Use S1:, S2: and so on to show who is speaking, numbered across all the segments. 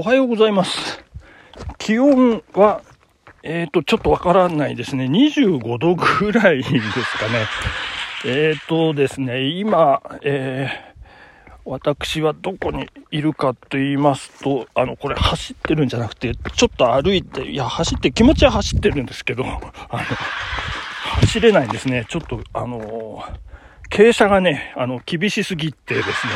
S1: おはようございます。気温は、えっ、と、ちょっとわからないですね。25度ぐらいですかね。えっ、とですね、今、えー私はどこにいるかと言いますと、あの、これ走ってるんじゃなくて、ちょっと歩いて、いや、走って、気持ちは走ってるんですけど、あの、走れないんですね。ちょっと、あの、傾斜がね、あの、厳しすぎてですね、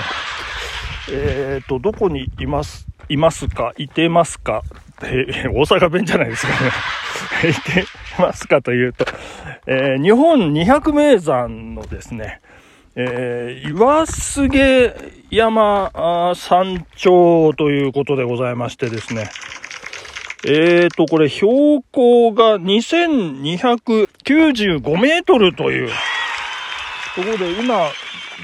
S1: えっ、と、どこにいます、いますか、いてますか、え 大阪弁じゃないですかね。いてますかというと、えー日本200名山のですね、えー岩菅山あ山頂ということでございましてですね、えーと、これ標高が2295メートルというところで今、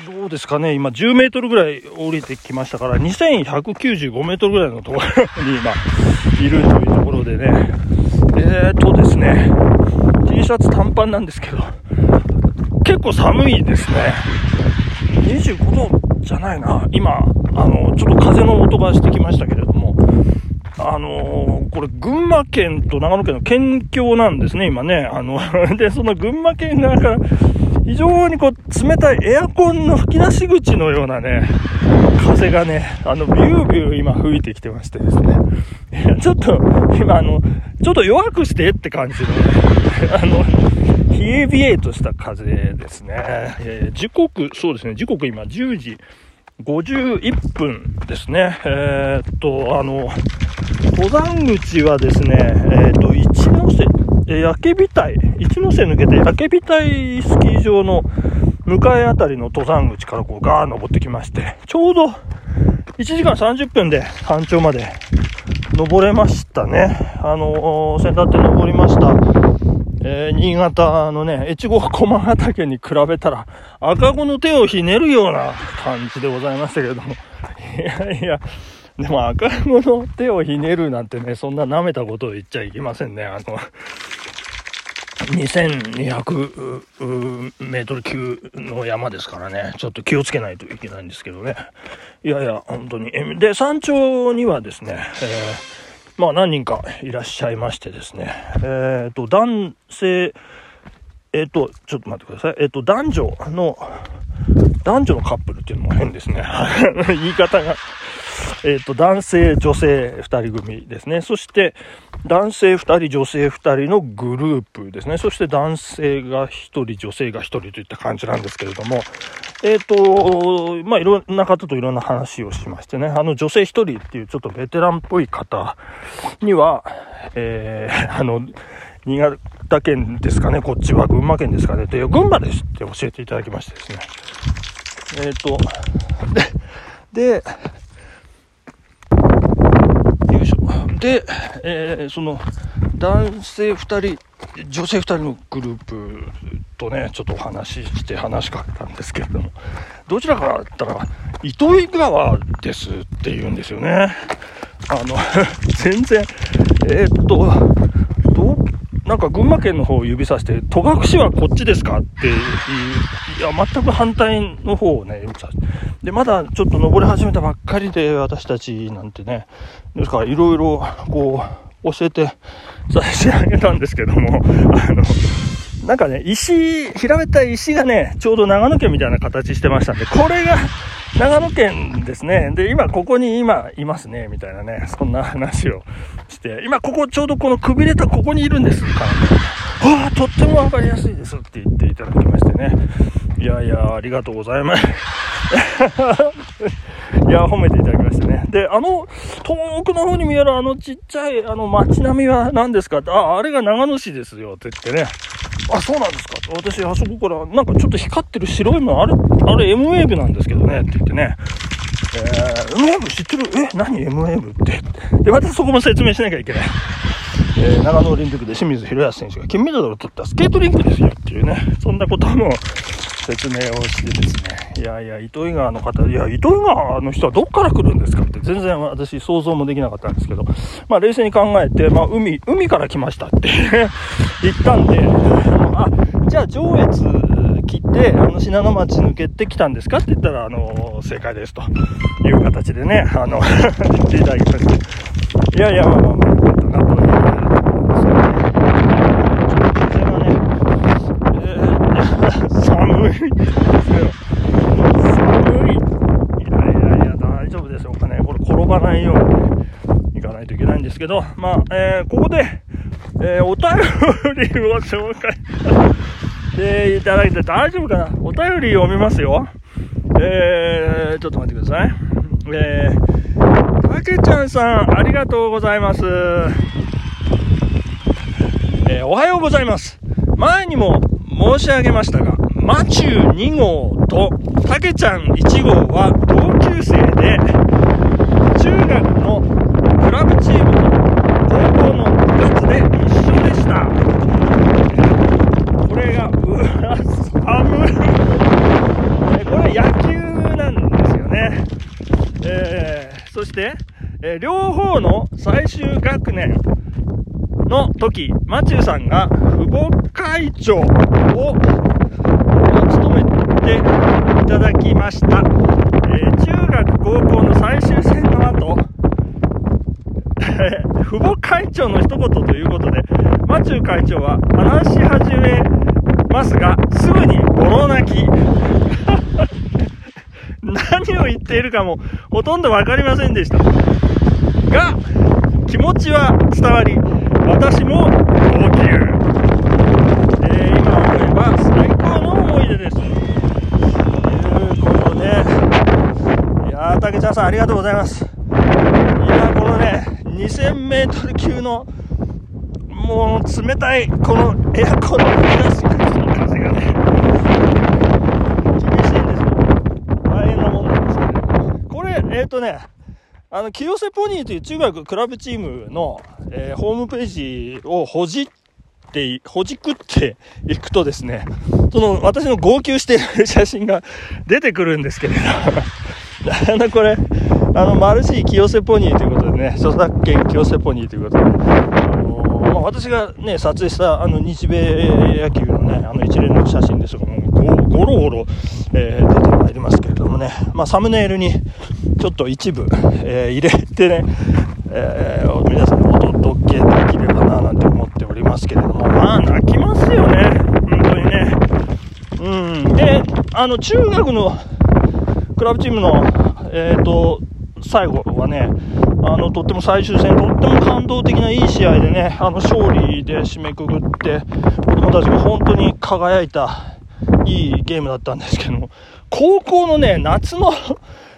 S1: どうですかね、今10メートルぐらい降りてきましたから、2195メートルぐらいのところに 今いるというところでね、えーとですね、T シャツ短パンなんですけど、結構寒いですね。25度じゃないな。今、あの、ちょっと風の音がしてきましたけれども、あのーこれ、群馬県と長野県の県境なんですね、今ね。あの、で、その群馬県側から、非常にこう、冷たいエアコンの吹き出し口のようなね、風がね、あの、ビュービュー今吹いてきてましてですね。ちょっと、今あの、ちょっと弱くしてって感じのね、あの、冷え冷えとした風ですね。えー時刻、そうですね、時刻今10時51分ですね。えーっと、あの、登山口はですね、えーっと、一ノ瀬、焼け火台、一ノ瀬抜けて焼け火台スキー場の向かいあたりの登山口からこうガー登ってきまして、ちょうど1時間30分で山頂まで登れましたね。あのー、先だって登りました。えー新潟のね、越後駒ヶ岳に比べたら、赤子の手をひねるような感じでございましたけれども。いやいや、でも赤子の手をひねるなんてね、そんな舐めたことを言っちゃいけませんね。あの、2200メートル級の山ですからね、ちょっと気をつけないといけないんですけどね。いやいや、本当に。で、山頂にはですね、えーまあ何人かいらっしゃいましてですね、えっ、と、男性、えっ、と、ちょっと待ってください。えっ、と、男女の、男女のカップルっていうのも変ですね。言い方が。えっ、と、男性、女性2人組ですね。そして、男性2人、女性2人のグループですね。そして男性が1人、女性が1人といった感じなんですけれども、えっ、と、まあ、いろんな方といろんな話をしましてね、あの女性1人っていうちょっとベテランっぽい方には、えー、あの、新潟県ですかね、こっちは群馬県ですかね、で、群馬ですって教えていただきましてですね。えっ、と、で、で、で、えーその、男性2人、女性2人のグループとね、ちょっとお話しして話しかけたんですけれども、どちらかだったら、糸魚川ですって言うんですよね。あの、全然、えーっと、なんか群馬県の方を指さして、戸隠はこっちですか？ってい、や、全く反対の方をね、指さして。で、まだちょっと登り始めたばっかりで、私たちなんてね、ですからいろいろ、こう、教えて差し上げたんですけども、あの、なんかね、石、平べったい石がね、ちょうど長野県みたいな形してましたんで、これが長野県ですね。で、今ここに今いますね、みたいなね、そんな話をして、今ここちょうどこのくびれたここにいるんですから、ね、わあ、とってもわかりやすいですって言っていただきましてね。いやいや、ありがとうございます。いや、褒めていただきましたね。で、あの、遠くの方に見えるあのちっちゃい、あの街並みは何ですかって、あ、あれが長野市ですよって言ってね。あ、そうなんですか私、あそこから、なんかちょっと光ってる白いの、あれ、あれ M ウェーブなんですけどねって言ってね。えー、M ウェーブ知ってる？え、何？M ウェーブって。で、またそこも説明しなきゃいけない。えー長野オリンピックで清水宏保選手が金メダルを取ったスケートリンクですよっていうね、そんなことも説明をしてですね、いやいや、糸魚川の方、いや、糸魚川の人はどっから来るんですかって全然私想像もできなかったんですけど、まあ冷静に考えて、まあ海、海から来ましたって 言ったんで、あ、じゃあ上越切って、あの、信濃町抜けてきたんですかって言ったら、あの、正解ですという形でね、あの、言っていただきまして。いやいや、まあまあまあ、よかったなというところですけどね。ちょっと風がね、えー、寒い。寒い。いやいやいや、大丈夫でしょうかね。これ転ばないように、ね、いかないといけないんですけど、まあ、えー、ここで、えー、お便りを紹介していただいて大丈夫かなお便り読みますよ。えー、ちょっと待ってください。えー、たけちゃんさん、ありがとうございます。えー、おはようございます。前にも申し上げましたが、マチュー2号とたけちゃん1号は同級生で、中学のクラブチームと高校の部活で一緒でした。これが、うわ、寒い。これは野球なんですよね。えー、そして、えー、両方の最終学年の時、マチューさんが父母会長をていただきました。えー、中学高校の最終戦の後、父母会長の一言ということで、マチュー会長は話し始めますが、すぐにボロ泣き。何を言っているかもほとんどわかりませんでした。が、気持ちは伝わり、私も号泣。えー、今思えば最高の思い出です。ということで、いやー、竹ちゃんさんありがとうございます。いやこのね、2000メートル級の、もう冷たい、このエアコンの吹き出す風がね、厳しいんですよ。大変なもんなんですけど。これ、えっ、ー、とね、あの、清瀬ポニーという中学クラブチームの、えー、ホームページをほじって、ほじくっていくとですね、その私の号泣している写真が出てくるんですけれど、あの、これ、あの、マルシー清瀬ポニーということでね、著作権清瀬ポニーということで、あのまあ、私がね、撮影したあの日米野球のね、あの一連の写真ですが、もうゴロゴロ、えー、出てまいりますけれどもね、まあ、サムネイルにちょっと一部、えー、入れてね、えー、皆さんにお届けできればななんて思っておりますけれども、まあ泣きますよね、本当にね。うん。で、あの、中学のクラブチームの、え、ー、と、最後はね、あの、とっても最終戦、とっても感動的ないい試合でね、あの、勝利で締めくくって、子供たちが本当に輝いた、いいゲームだったんですけども、高校のね、夏の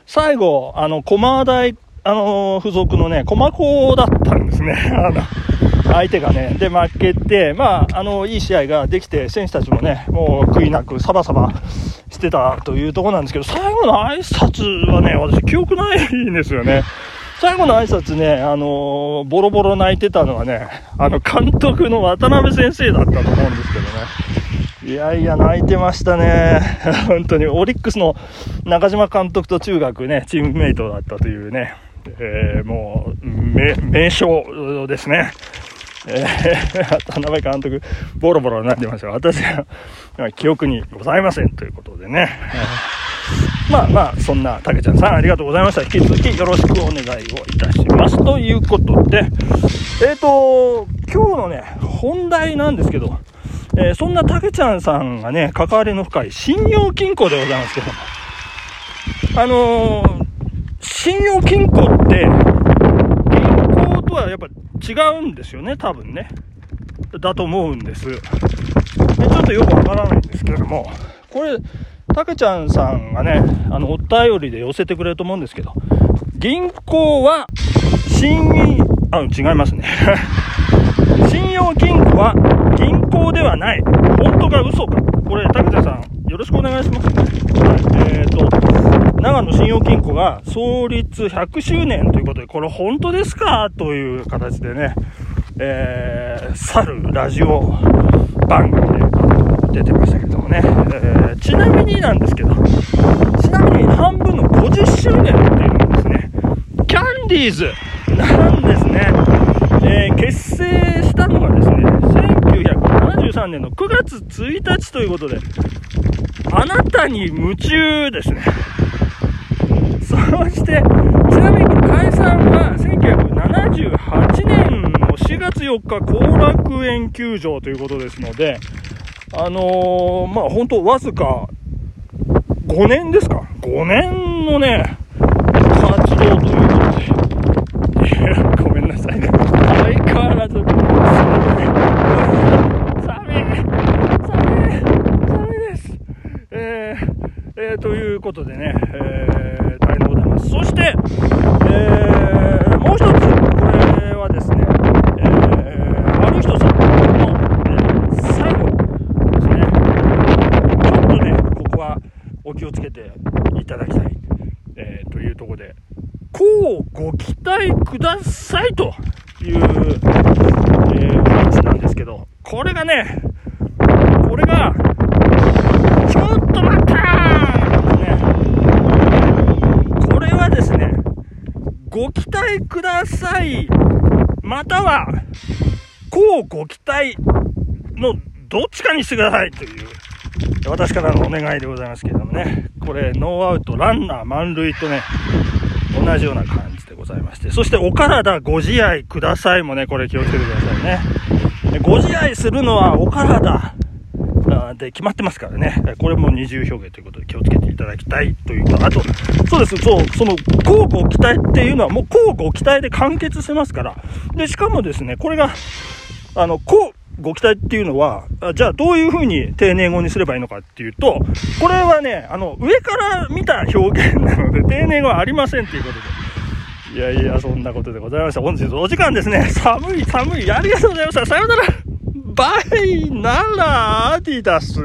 S1: 最後、あの、駒大あの、付属のね、駒子だったんですね。あの、相手がね。で、負けて、まあ、あの、いい試合ができて、選手たちもね、もう悔いなくサバサバしてたというところなんですけど、最後の挨拶はね、私記憶ないんですよね。最後の挨拶ね、あのー、ボロボロ泣いてたのはね、あの、監督の渡辺先生だったと思うんですけどね。いやいや、泣いてましたね。本当に、オリックスの中島監督と中学ね、チームメイトだったというね。えー、もう、名、名称ですね。えー、田辺監督、ボロボロになってました。私は、記憶にございませんということでね。えー、まあまあ、そんな、たけちゃんさんありがとうございました。引き続きよろしくお願いをいたします。ということで、えっ、ー、と、今日のね、本題なんですけど、えー、そんなたけちゃんさんがね、関わりの深い信用金庫でございますけども、あのー信用金庫って、銀行とはやっぱ違うんですよね、多分ね。だと思うんです。でちょっとよくわからないんですけれども、これ、たけちゃんさんがね、あの、お便りで寄せてくれると思うんですけど、銀行は、信、あ、違いますね。信用金庫は銀行ではない。本当か嘘か。これ、竹田さん、よろしくお願いします。はいえっ、ー、と、長野信用金庫が創立100周年ということで、これ本当ですか？という形でね、えー、去るラジオ番組で出てましたけどもね、えー、ちなみになんですけど、ちなみに半分の50周年っていうのはですね、キャンディーズなんですね。えー、結成したのがですね、1973年の9月1日ということで、あなたに夢中ですね。そして、ちなみにこれ解散は1978年の4月4日後楽園球場ということですので、あのー、まあ本当わずか5年ですか ?5 年のね、活動ということで、ごめんなさいね。相変わらず、寒い、寒い、寒い、寒いです。えー、えー、ということでね、えー、ます。そして、えー、もう一つ、これはですね、えー、ある人さんの、えー、最後ですね、ちょっとね、ここはお気をつけていただきたい、えー、というところで、こうご期待くださいという、えー、話なんですけど、これがね、これが、ちょっと待ったね、これはですね、ご期待ください、または、こうご期待のどっちかにしてくださいという、私からのお願いでございますけれどもね、これ、ノーアウト、ランナー満塁とね、同じような感じでございまして、そしてお体ご自愛くださいもね、これ気をつけてくださいね。ご自愛するのはお体。で決まってますからね、これも二重表現ということで気をつけていただきたいというか、あと、そうです、そう、その、交互期待っていうのはもう交互期待で完結してますから、で、しかもですね、これが、あの、こう、ご期待っていうのは、じゃあどういうふうに丁寧語にすればいいのかっていうと、これはね、あの、上から見た表現なので、丁寧語はありませんっていうことで。いやいや、そんなことでございました。本日お時間ですね。寒い寒い。ありがとうございました。さようなら。バイなら、アディダス。